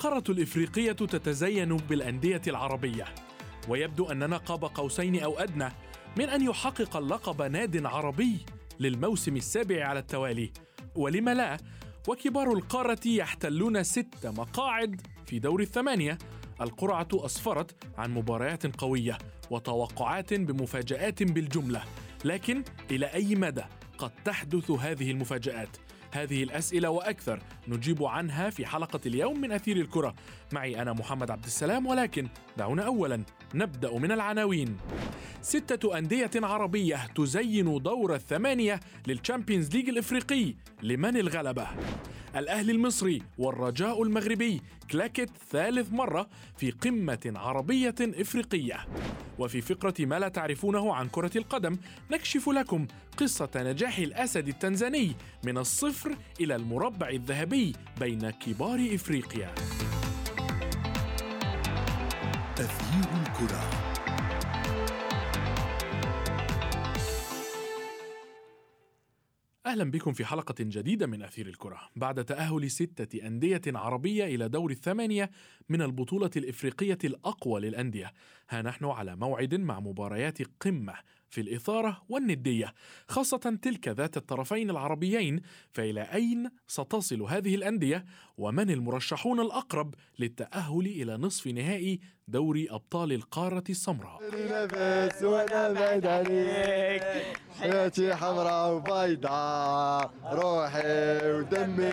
القارة الإفريقية تتزين بالأندية العربية ويبدو أننا قاب قوسين أو أدنى من أن يحقق اللقب ناد عربي للموسم السابع على التوالي ولم لا وكبار القارة يحتلون ست مقاعد في دور الثمانية القرعة أسفرت عن مباريات قوية وتوقعات بمفاجآت بالجملة لكن إلى أي مدى قد تحدث هذه المفاجآت؟ هذه الأسئلة وأكثر نجيب عنها في حلقة اليوم من أثير الكرة. معي أنا محمد عبد السلام ولكن دعونا أولا نبدأ من العناوين. ستة أندية عربية تزين دور الثمانية لل Champions League الإفريقي. لمن الغلبة؟ الأهلي المصري والرجاء المغربي. كلاكيت ثالث مرة في قمة عربية إفريقية. وفي فقرة ما لا تعرفونه عن كرة القدم نكشف لكم قصة نجاح الأسد التنزاني من الصفر إلى المربع الذهبي بين كبار إفريقيا. أثير الكرة. أهلا بكم في حلقة جديدة من أثير الكرة. بعد تأهل ستة أندية عربية إلى دور الثمانية من البطولة الإفريقية الأقوى للأندية. ها نحن على موعد مع مباريات قمة في الإثارة والندية خاصة تلك ذات الطرفين العربيين فإلى أين ستصل هذه الأندية ومن المرشحون الأقرب للتأهل إلى نصف نهائي دوري أبطال القارة السمراء حياتي حمراء وبيضاء روحي ودمي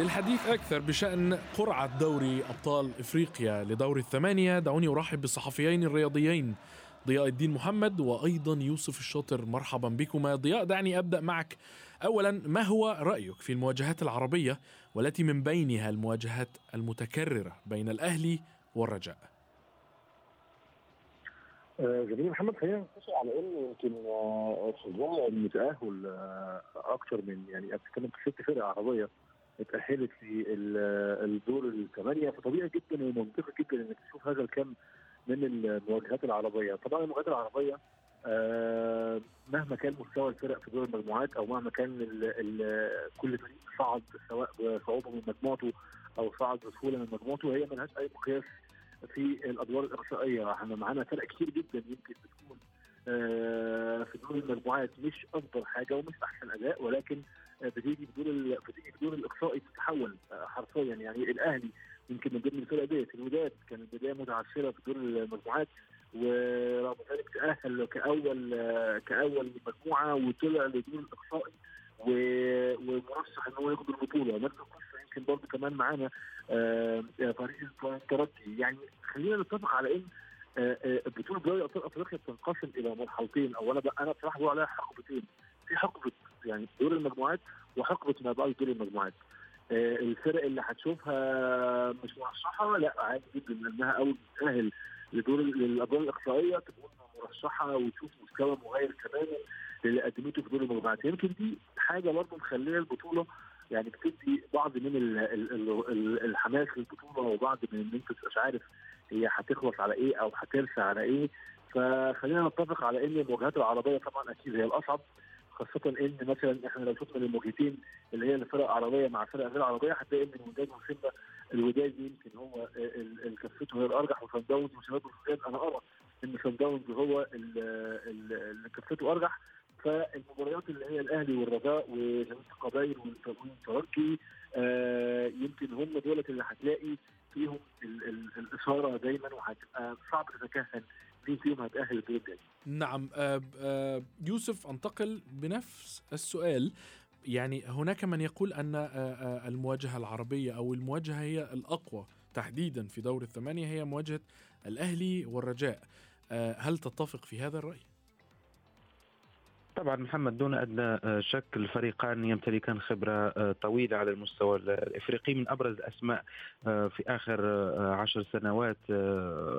للحديث أكثر بشأن قرعة دوري أبطال إفريقيا لدور الثمانية. دعوني أرحب بالصحفيين الرياضيين ضياء الدين محمد وأيضا يوسف الشاطر. مرحبا بكما. ضياء دعني أبدأ معك. أولا ما هو رأيك في المواجهات العربية والتي من بينها المواجهات المتكررة بين الأهلي والرجاء؟ آه، جميل محمد خلينا نتفق على ان يمكن في ظل المتأهل آه، أكثر من يعني بتتكلم في ست فرق عربية. اتأهلت في الدور الثمانية فطبيعي جدا ومنطقي جدا إنك تشوف هذا الكم من المواجهات العربية. طبعا المواجهات العربية آه مهما كان مستوى الفرق في دور المجموعات أو مهما كان ال ال كل فريق صعد سواء بصعوبة من مجموعته أو صعد بسهولة من مجموعته هي ملهاش أي مقياس في الأدوار الاقصائيه إحنا معانا فرق كتير جدا يمكن بتكون في دور المجموعات مش أفضل حاجة ومش أحسن أداء ولكن بتيجي بدور بتيجي بدور الاقصائي تتحول آه، حرفيا. يعني الأهلي يمكن من ضمن الفرق ديت الوداد كانت بداية متعثرة في دور المجموعات ورغم ذلك تأهل كأول آه، كأول مجموعة وطلع لدور الاقصائي ومرشح إن هو ياخد البطولة. نفس القصة يمكن برضه كمان معانا آه، فريق الترجي يعني خلينا نتفق على إن بطوله دوري أبطال أفريقيا بتنقسم إلى مرحلتين. اولا أنا بصراحة بقول عليها حقبتين في حقبة يعني دور المجموعات وحقبة ما بعد دور المجموعات. آه الفرق اللي هتشوفها مش مرشحة لا عادي جدا انها أول تتأهل لدور للأدوار الإقصائية تكون مرشحة وتشوف مستوى مغاير تماما للي قدمته في دور المجموعات. يمكن دي حاجة برضه مخلية البطولة يعني بتدي بعض من الحماس للبطولة وبعض من إن أنت مش عارف هي هتخلص على إيه أو هترسى على إيه. فخلينا نتفق على إن المواجهات العربية طبعا أكيد هي الأصعب خاصة إن مثلا إحنا لو شفنا المواجهتين اللي هي الفرق العربية مع فرق غير عربية هتلاقي إن الوداد وسيمبا الوداد يمكن هو كفته هي الأرجح وصن داونز وشباب الوداد أنا ارى إن صن داونز هو اللي كفته أرجح. فالمباريات اللي هي الأهلي والرجاء وجمهوريه القبائل والترجي آه يمكن هم دولت اللي هتلاقي فيهم ال ال الإثارة دايما وهتبقى صعب تتكهن مين فيهم هيتأهل الدور الجاي. نعم آه آه يوسف أنتقل بنفس السؤال يعني هناك من يقول أن آه المواجهة العربية أو المواجهة هي الأقوى تحديدا في دور الثمانية هي مواجهة الأهلي والرجاء هل تتفق في هذا الرأي؟ طبعا محمد دون أدنى آه، شك الفريقان يمتلكان خبرة آه، طويلة على المستوى الإفريقي من أبرز الأسماء آه، في آخر عشر سنوات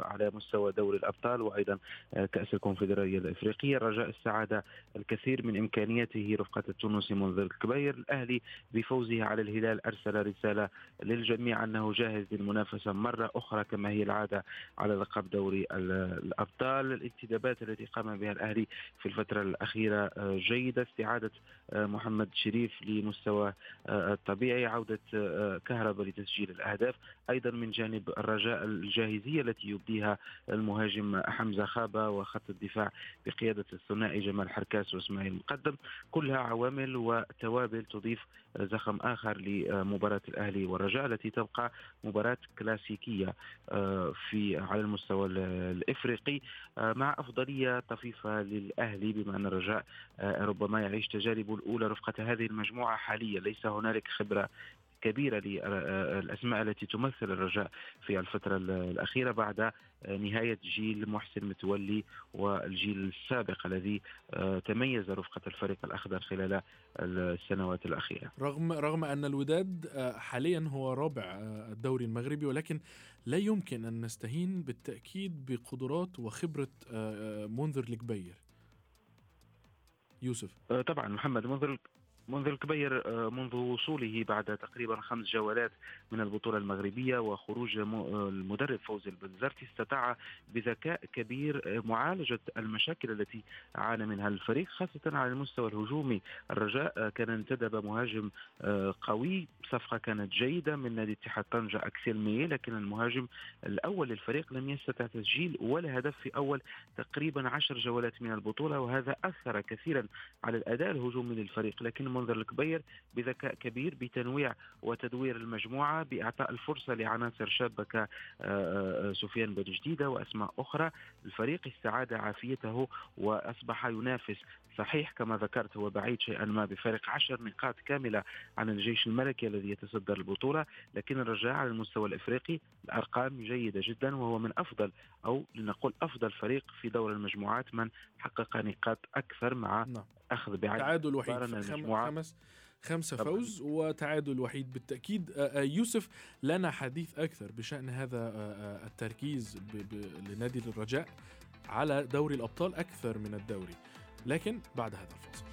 على مستوى دوري الأبطال وأيضا كأس الكونفدرالية الإفريقية. رجاء السعادة الكثير من إمكانياته رفقة التونسي منذر الكبير. الأهلي بفوزه على الهلال أرسل رسالة للجميع أنه جاهز للمنافسة مرة أخرى كما هي العادة على لقب دوري الأبطال. الانتدابات التي قام بها الأهلي في الفترة الأخيرة جيدة استعادة آه، محمد شريف لمستوى آه، الطبيعي عودة آه، كهرباء لتسجيل الأهداف. أيضا من جانب الرجاء الجاهزية التي يبديها المهاجم حمزة خابة وخط الدفاع بقيادة الثنائي جمال حركاس وإسماعيل مقدم. كلها عوامل وتوابل تضيف زخم آخر لمباراة الأهلي والرجاء التي تبقى مباراة كلاسيكية في على المستوى الإفريقي مع أفضلية طفيفة للأهلي بما أن الرجاء ربما يعيش تجاربه الأولى رفقة هذه المجموعة حاليا. ليس هنالك خبرة كبيرة للأسماء التي تمثل الرجاء في الفترة الأخيرة بعد آه، نهاية جيل محسن متولي والجيل السابق الذي آه، تميز رفقة الفريق الأخضر خلال السنوات الأخيرة. رغم رغم أن الوداد حاليا هو رابع الدوري المغربي ولكن لا يمكن أن نستهين بالتأكيد بقدرات وخبرة منذر الكبير. يوسف. آه، طبعا محمد منذر منذ الكبير آه، منذ وصوله بعد تقريبا خمس جولات من البطولة المغربية وخروج آه، المدرب فوزي البنزرتي استطاع بذكاء كبير آه، معالجة المشاكل التي عانى منها الفريق خاصة على المستوى الهجومي. الرجاء كان انتدب مهاجم قوي. صفقة كانت جيدة من نادي اتحاد طنجة أكسيل مي لكن المهاجم الأول للفريق لم يستطع تسجيل ولا هدف في أول تقريبا عشر جولات من البطولة وهذا أثر كثيرا على الأداء الهجومي للفريق. لكن المنظر الكبير بذكاء كبير بتنويع وتدوير المجموعة بإعطاء الفرصة لعناصر شابة كسفيان آه، آه، بن وأسماء أخرى الفريق استعاد عافيته وأصبح ينافس صحيح كما ذكرت هو بعيد شيئا ما بفارق عشر نقاط كاملة عن الجيش الملكي الذي يتصدر البطولة لكن الرجاء على المستوى الإفريقي الأرقام جيدة جدا وهو من أفضل أو لنقول أفضل فريق في دور المجموعات من حقق نقاط أكثر مع نعم. أخذ بعين تعادل وحيد. خمس خمسة طبعا. فوز وتعادل وحيد بالتأكيد. يوسف لنا حديث أكثر بشأن هذا التركيز لنادي الرجاء على دوري الأبطال أكثر من الدوري. لكن بعد هذا الفاصل.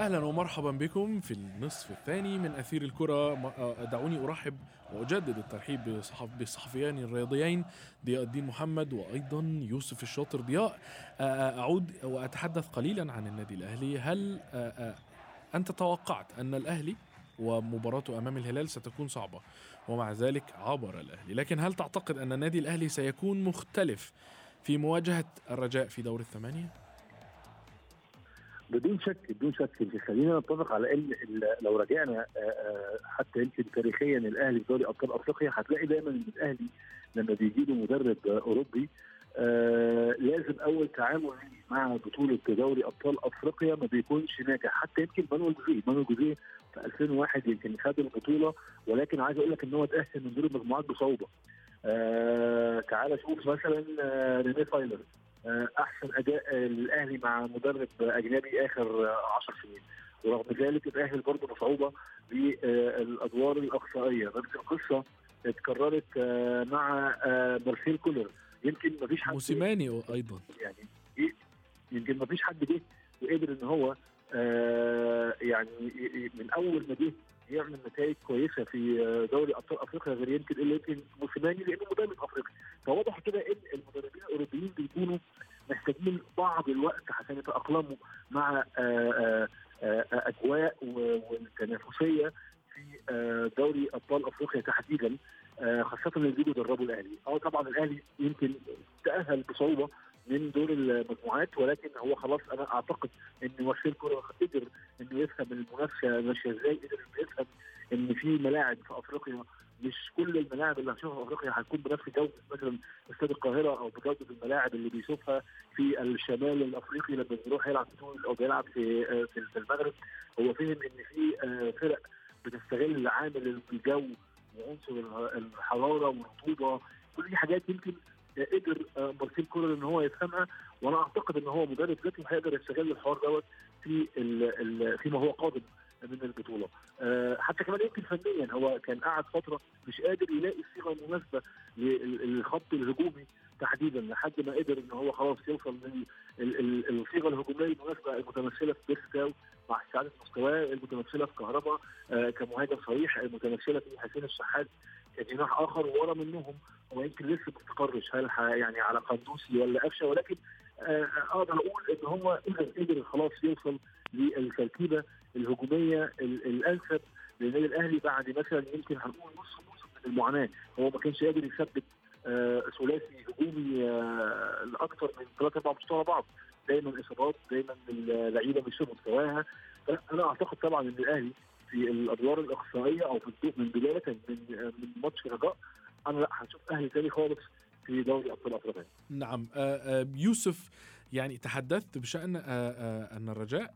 أهلا ومرحبا بكم في النصف الثاني من أثير الكرة. آه، دعوني أرحب وأجدد الترحيب بالصحفيين الرياضيين ضياء الدين محمد وأيضا يوسف الشاطر. ضياء آه، آه، أعود وأتحدث قليلا عن النادي الأهلي. هل أنت توقعت أن الأهلي ومباراته أمام الهلال ستكون صعبة؟ ومع ذلك عبر الأهلي. لكن هل تعتقد أن النادي الأهلي سيكون مختلف في مواجهة الرجاء في دور الثمانية؟ بدون شك بدون شك. خلينا نتفق على إن لو رجعنا حتى يمكن تاريخيا الأهلي في دوري أبطال أفريقيا هتلاقي دايما إن الأهلي لما بيجي له مدرب أوروبي آه لازم أول تعامل مع بطولة دوري أبطال أفريقيا ما بيكونش ناجح. حتى يمكن مانويل جوزيه مانويل جوزيه في 2001 يمكن خد البطولة ولكن عايز أقول لك إن هو تاهل من دور المجموعات بصعوبة. آه تعال شوف مثلا آه ريني فايلر. آه أحسن أداء للأهلي مع مدرب أجنبي آخر 10 سنين. ورغم ذلك اتاهل برضه بصعوبه بالأدوار الأقصائية. نفس القصة اتكررت مع مارسيل كولر. يمكن ما فيش حد موسيماني أيضا. يعني يمكن ما فيش حد جه وقدر إن هو آه يعني من أول ما جه يعمل نتائج كويسة في دوري ابطال أفريقيا غير يمكن إلا يمكن موسيماني لأنه مدرب أفريقي. فواضح كده إن المدربين الأوروبيين بيكونوا محتاجين بعض الوقت عشان يتأقلموا مع آه آه أجواء والتنافسية في دوري أبطال أفريقيا تحديدا خاصة اللي بيجوا يدربوا الأهلي. آه طبعا الأهلي يمكن تأهل بصعوبة من دور المجموعات ولكن هو خلاص أنا أعتقد إن مارسيل كولر قدر يفهم المنافسة ماشيه إزاي قدر إنه يفهم إن في ملاعب في أفريقيا؟ مش كل الملاعب اللي هنشوفها في أفريقيا هتكون بنفس جودة مثلا استاد القاهرة أو بجودة الملاعب اللي بيشوفها في الشمال الأفريقي لما بيروح يلعب في تونس أو بيلعب في في المغرب. هو فهم إن في فرق بتستغل عامل الجو وعنصر الحرارة والرطوبه كل دي حاجات يمكن قدر مارسيل كولر إن هو يفهمها وأنا أعتقد إن هو مدرب ذكي هيقدر يستغل الحوار دوت في فيما هو قادم من البطولة. أه حتى كمان يمكن فنيا هو كان قاعد فترة مش قادر يلاقي الصيغه المناسبه للخط الهجومي تحديدا لحد ما قدر إن هو خلاص يوصل للصيغه الهجومية المناسبة المتمثلة في بيرستاو مع استعادة مستواه المتمثلة في كهرباء آه كمهاجم صريح المتمثلة في حسين الشحات كجناح آخر ورا منهم هو يمكن لسه ما استقرش هل يعني على قندوسي ولا قفشة ولكن أقدر أقول ان هو قدر خلاص يوصل للتركيبه الهجومية الانسب للنادي الأهلي بعد مثلا يمكن هنقول نص موسم من المعاناة. هو ما كانش قادر يثبت آه ثلاثي هجومي آه لأكثر من ثلاث أربع ورا بعض. دايما إصابات دايما اللعيبة مش في مستواها أنا أعتقد طبعا إن الأهلي في الأدوار الإقصائية أو في من بداية من من ماتش رجاء أنا لا هشوف أهلي تاني خالص في دوري أبطال أفريقيا. نعم. آه يوسف يعني تحدثت بشأن أن الرجاء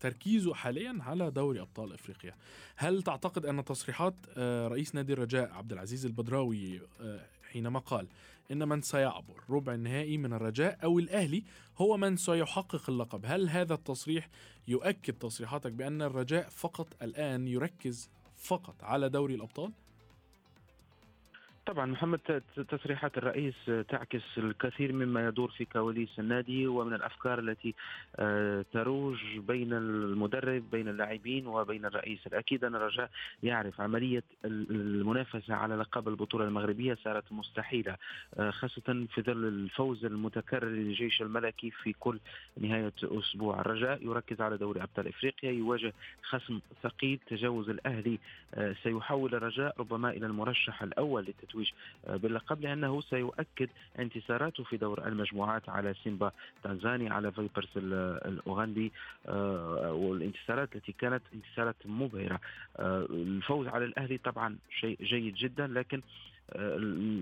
تركيزه حاليا على دوري أبطال إفريقيا. هل تعتقد أن تصريحات رئيس نادي الرجاء عبد العزيز البدراوي حينما قال إن من سيعبر ربع النهائي من الرجاء أو الأهلي هو من سيحقق اللقب هل هذا التصريح يؤكد تصريحاتك بأن الرجاء فقط الآن يركز فقط على دوري الأبطال؟ طبعا محمد تصريحات الرئيس تعكس الكثير مما يدور في كواليس النادي ومن الأفكار التي تروج بين المدرب بين اللاعبين وبين الرئيس. الأكيد أن الرجاء يعرف عملية المنافسة على لقب البطولة المغربية صارت مستحيلة خاصة في ظل الفوز المتكرر للجيش الملكي في كل نهاية أسبوع. الرجاء يركز على دوري أبطال إفريقيا يواجه خصم ثقيل. تجاوز الأهلي سيحول الرجاء ربما إلى المرشح الأول للتتويج التتويج باللقب لأنه سيؤكد انتصاراته في دور المجموعات على سيمبا تنزانيا على فايبرز الأوغندي. والانتصارات التي كانت انتصارات مبهرة. الفوز على الأهلي طبعا شيء جيد جدا لكن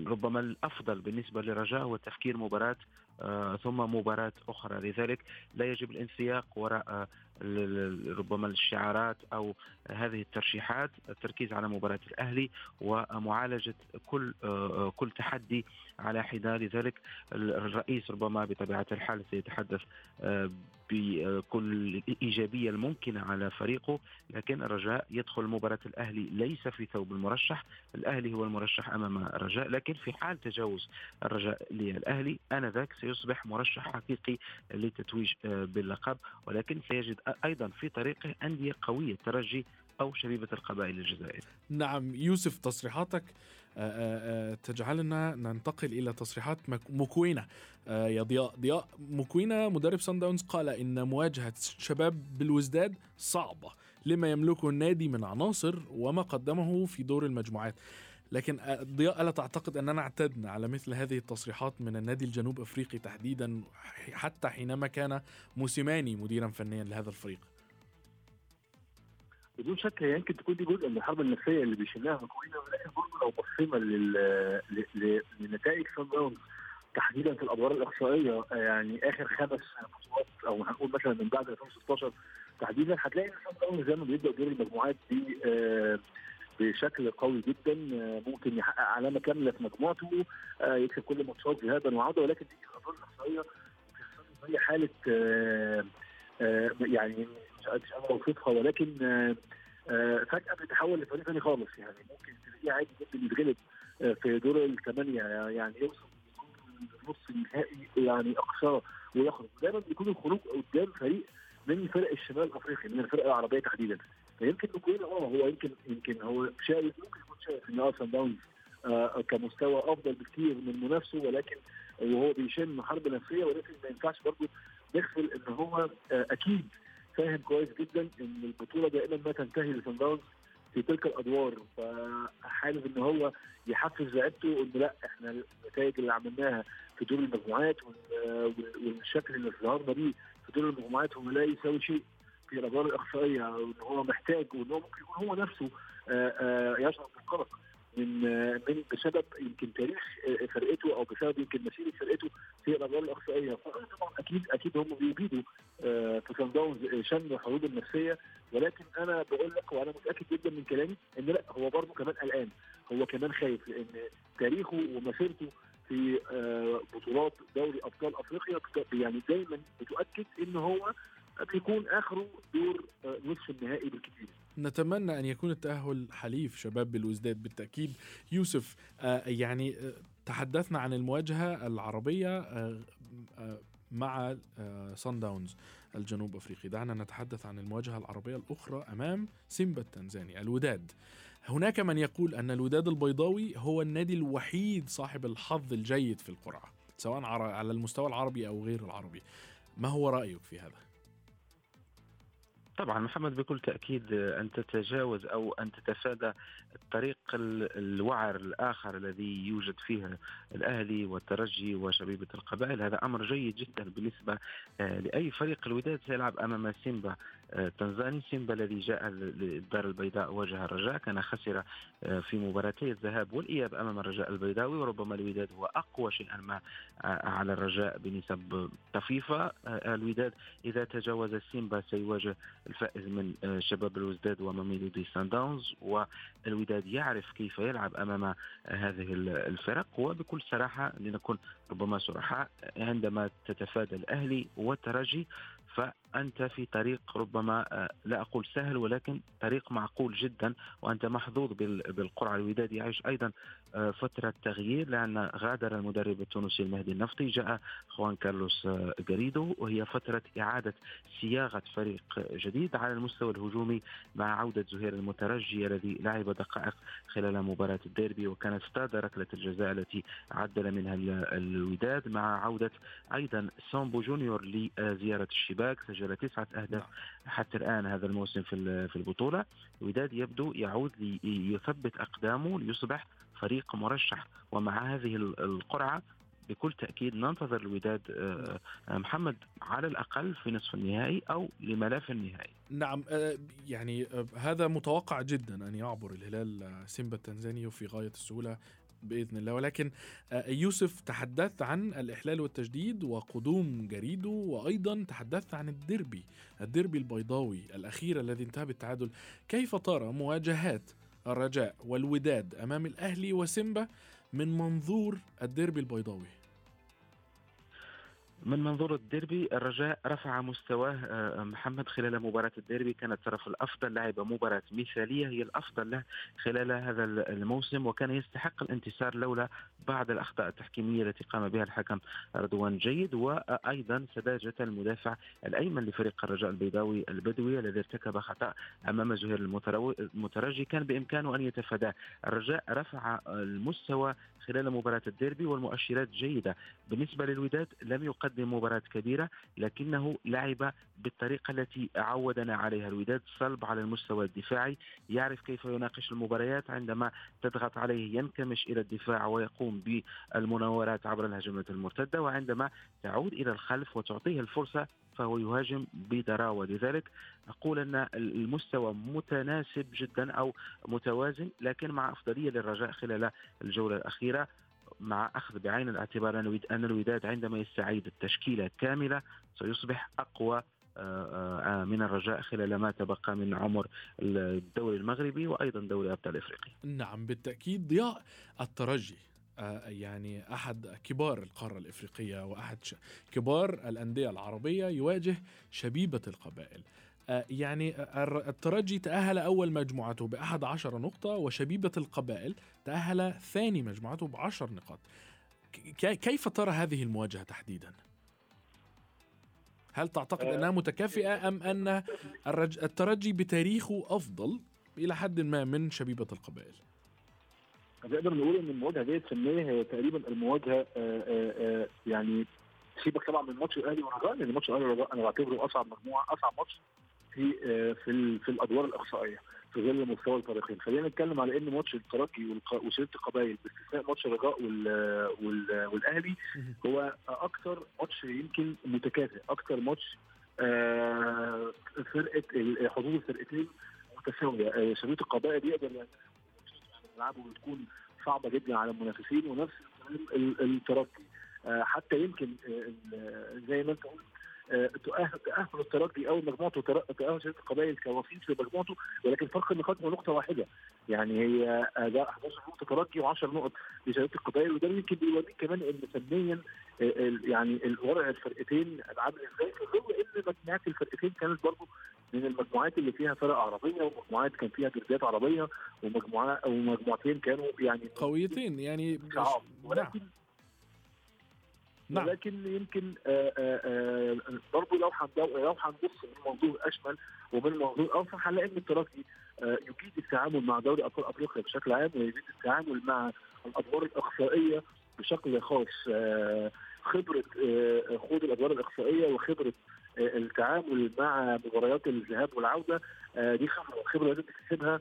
ربما الأفضل بالنسبة للرجاء هو تفكير مباراة ثم مباراة أخرى. لذلك لا يجب الانسياق وراء ربما الشعارات أو هذه الترشيحات التركيز على مباراة الأهلي ومعالجة كل كل تحدي على حده لذلك الرئيس ربما بطبيعة الحال سيتحدث بكل الإيجابية الممكنة على فريقه لكن الرجاء يدخل مباراة الأهلي ليس في ثوب المرشح. الأهلي هو المرشح أمام الرجاء لكن في حال تجاوز الرجاء للأهلي آنذاك سيصبح مرشح حقيقي للتتويج باللقب ولكن سيجد أيضا في طريقه أندية قوية الترجي أو شبيبة القبائل الجزائرية. نعم يوسف تصريحاتك تجعلنا ننتقل إلى تصريحات مكوينة يا ضياء ضياء مكوينة مدرب سان داونز قال إن مواجهة شباب بالوزداد صعبة لما يملكه النادي من عناصر وما قدمه في دور المجموعات لكن ضياء ألا تعتقد أننا اعتدنا على مثل هذه التصريحات من النادي الجنوب أفريقي تحديدا حتى حينما كان موسيماني مديرا فنيا لهذا الفريق؟ بدون شك هي يمكن تكون دي جزء من الحرب النفسية اللي بيشنها مكوينه ولكن برضه لو بصينا لنتائج سان داونز تحديدا في الأدوار الإقصائية يعني آخر خمس بطولات أو هنقول مثلا من بعد 2016 تحديدا هتلاقي إن سان داونز زي ما بيبدأ دور المجموعات دي آه بشكل قوي جدا ممكن يحقق علامة كاملة في مجموعته آه يكسب كل ماتشات ذهابا وعودة ولكن دي الادوار الاقصائيه زي حالة آه يعني مش قادر أوصفها ولكن فجأة بيتحول لفريق ثاني خالص يعني ممكن تلاقيه عادي جدا يتغلب في دور الثمانية يعني يوصل نص النهائي يعني اقصاه ويخرج. دايما بيكون الخروج قدام فريق من فرق الشمال الافريقي من الفرق العربية تحديدا. فيمكن نكون آه هو يمكن يمكن هو شايف ممكن يكون شايف إن أرسنال داونز آه كمستوى أفضل بكثير من منافسه ولكن وهو بيشن حرب نفسية ولكن ما ينفعش برضه نغفل إن هو آه أكيد فاهم كويس جدا إن البطولة دائما ما تنتهي لسان داونز في تلك الأدوار. فحابب إن هو يحفز لعيبته ان لأ إحنا النتائج اللي عملناها في دور المجموعات والشكل اللي ظهرنا بيه في دور المجموعات هو لا يساوي شيء. في الأدوار الاقصائيه وإن هو محتاج وإن هو ممكن يكون هو نفسه يشعر بالقلق من من بسبب يمكن تاريخ فرقته أو بسبب يمكن مسيرة فرقته في الأدوار الاقصائيه طبعا أكيد أكيد هم بيبيدوا في سان داونز شن الحروب النفسية. ولكن أنا بقول لك وأنا متأكد جدا من كلامي إن لأ هو برضه كمان قلقان. هو كمان خايف لأن تاريخه ومسيرته في بطولات دوري أبطال أفريقيا يعني دايما بتؤكد إن هو بيكون آخره دور نصف النهائي بالكثير. نتمنى أن يكون التأهل حليف شباب بالوزداد. بالتأكيد يوسف يعني تحدثنا عن المواجهة العربية مع صن داونز الجنوب أفريقي. دعنا نتحدث عن المواجهة العربية الأخرى أمام سيمبا التنزاني الوداد. هناك من يقول أن الوداد البيضاوي هو النادي الوحيد صاحب الحظ الجيد في القرعة سواء على المستوى العربي أو غير العربي. ما هو رأيك في هذا؟ طبعا محمد بكل تأكيد أن تتجاوز أو أن تتفادى الطريق الوعر الآخر الذي يوجد فيه الأهلي والترجي وشبيبة القبائل. هذا أمر جيد جدا بالنسبة لأي فريق الوداد سيلعب أمام سيمبا. تنزاني سيمبا الذي جاء للدار البيضاء واجه الرجاء كان خسر في مباراتي الذهاب والإياب أمام الرجاء البيضاوي وربما الوداد هو أقوى شيئا ما على الرجاء بنسب طفيفة. الوداد إذا تجاوز سيمبا سيواجه الفائز من شباب الوزداد وماميلودي سان داونز والوداد يعرف كيف يلعب أمام هذه الفرق وبكل صراحة لنكون ربما صرحاء عندما تتفادى الأهلي والترجي فأنت في طريق ربما لا أقول سهل ولكن طريق معقول جدا وأنت محظوظ بالقرعة الوداد يعيش أيضا فترة تغيير لأن غادر المدرب التونسي المهدي النفطي جاء خوان كارلوس جاريدو وهي فترة إعادة صياغة فريق جديد على المستوى الهجومي مع عودة زهير المترجي الذي لعب دقائق خلال مباراة الديربي وكانت استاد ركلة الجزاء التي عدل منها الوداد مع عودة أيضا سامبو جونيور لزيارة الشباك. سجل تسعة أهداف حتى الآن هذا الموسم في في البطولة. الوداد يبدو يعود ليثبت أقدامه ليصبح فريق مرشح. ومع هذه القرعة بكل تأكيد ننتظر الوداد محمد على الأقل في نصف النهائي أو لملاف النهائي. نعم يعني هذا متوقع جدا أن يعبر الهلال سيمبا التنزاني في غاية السهولة بإذن الله. ولكن يوسف تحدثت عن الإحلال والتجديد وقدوم جريدو وأيضا تحدثت عن الديربي الديربي البيضاوي الأخير الذي انتهى بالتعادل. كيف ترى مواجهات الرجاء والوداد أمام الأهلي وسيمبا من منظور الديربي البيضاوي؟ من منظور الديربي الرجاء رفع مستواه محمد خلال مباراة الديربي. كان الطرف الأفضل لعب مباراة مثالية هي الأفضل له خلال هذا الموسم وكان يستحق الانتصار لولا بعض الأخطاء التحكيمية التي قام بها الحكم رضوان جيد. وأيضا سذاجة المدافع الأيمن لفريق الرجاء البيضاوي البدوي الذي ارتكب خطأ أمام زهير المترجي. كان بإمكانه أن يتفاداه. الرجاء رفع المستوى خلال مباراة الديربي والمؤشرات جيدة. بالنسبة للوداد لم يقدم مباراة كبيرة لكنه لعب بالطريقة التي عودنا عليها. الوداد صلب على المستوى الدفاعي يعرف كيف يناقش المباريات. عندما تضغط عليه ينكمش إلى الدفاع ويقوم بالمناورات عبر الهجمات المرتدة. وعندما تعود إلى الخلف وتعطيه الفرصة فهو يهاجم بدراوة لذلك أقول أن المستوى متناسب جدا أو متوازن لكن مع أفضلية للرجاء خلال الجولة الأخيرة مع أخذ بعين الاعتبار أن الوداد عندما يستعيد التشكيلة كاملة سيصبح أقوى آه، آه، من الرجاء خلال ما تبقى من عمر الدوري المغربي وأيضا دوري أبطال إفريقيا. نعم بالتأكيد ضياء الترجي يعني أحد كبار القارة الإفريقية وأحد كبار الأندية العربية يواجه شبيبة القبائل. يعني الترجي تأهل أول مجموعته بأحد عشر نقطة وشبيبة القبائل تأهل ثاني مجموعته بعشر نقاط كيف ترى هذه المواجهة تحديداً؟ هل تعتقد أنها متكافئة أم أن الترجي بتاريخه أفضل إلى حد ما من شبيبة القبائل؟ نقدر نقول إن المواجهة ديت فنيه هي تقريبا المواجهة آآ آآ يعني سيبك طبعا من ماتش الأهلي والرجاء لأن ماتش الأهلي والرجاء أنا بعتبره أصعب مجموعة أصعب ماتش في في في الأدوار الإقصائية في ظل مستوى الفريقين خلينا نتكلم على إن ماتش الترجي وشريط القبائل باستثناء ماتش الرجاء والأهلي هو أكثر ماتش يمكن متكافئ أكثر ماتش آه فرقة حظوظ الفرقتين متساوية. آه شريط القبائل يقدر يعني ملعبه بتكون صعبة جدا على المنافسين ونفس الترجي آه حتى يمكن آه زي ما انت قلت تؤهل تأهل الترجي أو مجموعته تأهل شركة القبائل كوسيط في مجموعته ولكن فرق النقاط هو نقطة واحدة يعني هي ده 11 نقطه ترجي و10 نقط لشركة القبائل وده يمكن بيوريك كمان إن فنيا يعني الوضع الفرقتين عامل إزاي ظل إن مجموعات الفرقتين كانت برضه من المجموعات اللي فيها فرق عربية ومجموعات كان فيها جردات عربية ومجموعات ومجموعتين كانوا يعني قويتين يعني ولكن نعم. ولكن يمكن برضه لو لو هنبص من منظور اشمل ومن منظور اوسع هنلاقي إن الترجي يجيد التعامل مع دوري أبطال أفريقيا بشكل عام ويجيد التعامل مع الأدوار الإقصائية بشكل خاص. خبرة خوض الأدوار الإقصائية وخبرة التعامل مع مباريات الذهاب والعودة دي خبرة خبرة لازم تكتسبها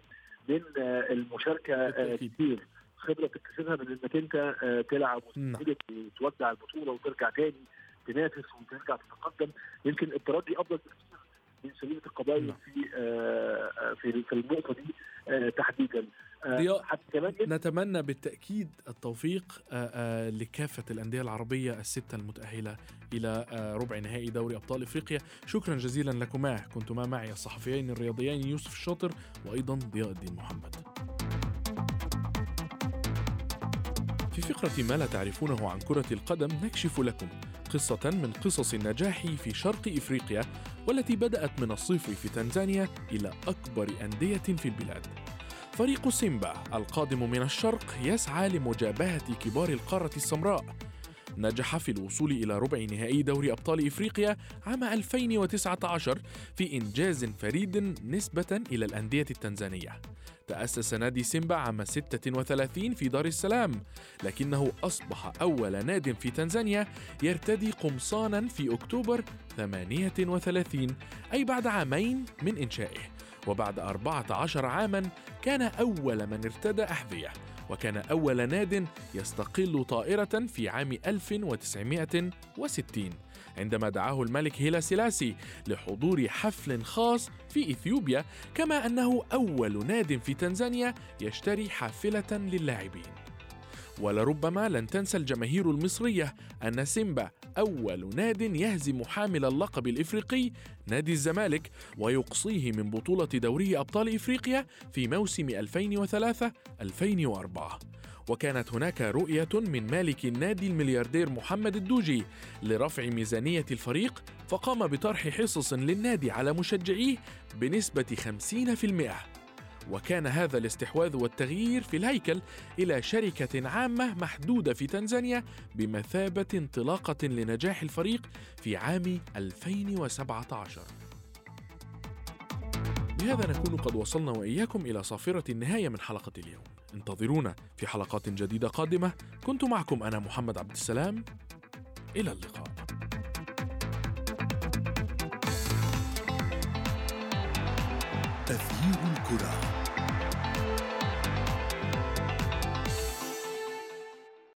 من المشاركة كتير. خبرة تكتسبها من إنك أنت تلعب وتودع البطولة وترجع تاني تنافس وترجع تتقدم. يمكن الترجي أفضل من سليمه القبائل في في في النقطة دي تحديدا. حتى كمان نتمنى بالتأكيد التوفيق لكافة الأندية العربية الستة المتأهلة إلى ربع نهائي دوري أبطال إفريقيا. شكرا جزيلا لكما. كنتما معي الصحفيين الرياضيين يوسف الشاطر وأيضا ضياء الدين محمد. في فقرة ما لا تعرفونه عن كرة القدم نكشف لكم قصة من قصص النجاح في شرق إفريقيا والتي بدأت من الصفر في تنزانيا إلى أكبر أندية في البلاد. فريق سيمبا القادم من الشرق يسعى لمجابهة كبار القارة السمراء. نجح في الوصول إلى ربع نهائي دوري أبطال إفريقيا عام 2019 في إنجاز فريد نسبة إلى الأندية التنزانية. تأسس نادي سيمبا عام 36 في دار السلام لكنه أصبح أول ناد في تنزانيا يرتدي قمصانا في أكتوبر 38 أي بعد عامين من إنشائه. وبعد 14 عاما كان أول من ارتدى أحذية. وكان أول ناد يستقل طائرة في عام 1960 عندما دعاه الملك هيلا سيلاسي لحضور حفل خاص في إثيوبيا كما أنه أول ناد في تنزانيا يشتري حافلة للاعبين. ولربما لن تنسى الجماهير المصرية أن سيمبا أول ناد يهزم حامل اللقب الإفريقي نادي الزمالك ويقصيه من بطولة دوري أبطال إفريقيا في موسم 2003-2004 وكانت هناك رؤية من مالك النادي الملياردير محمد الدوجي لرفع ميزانية الفريق فقام بطرح حصص للنادي على مشجعيه بنسبة 50% وكان هذا الاستحواذ والتغيير في الهيكل إلى شركة عامة محدودة في تنزانيا بمثابة انطلاقة لنجاح الفريق في عام 2017 بهذا نكون قد وصلنا وإياكم إلى صافرة النهاية من حلقة اليوم. انتظرونا في حلقات جديدة قادمة. كنت معكم أنا محمد عبد السلام. إلى اللقاء. تغيير الكرة.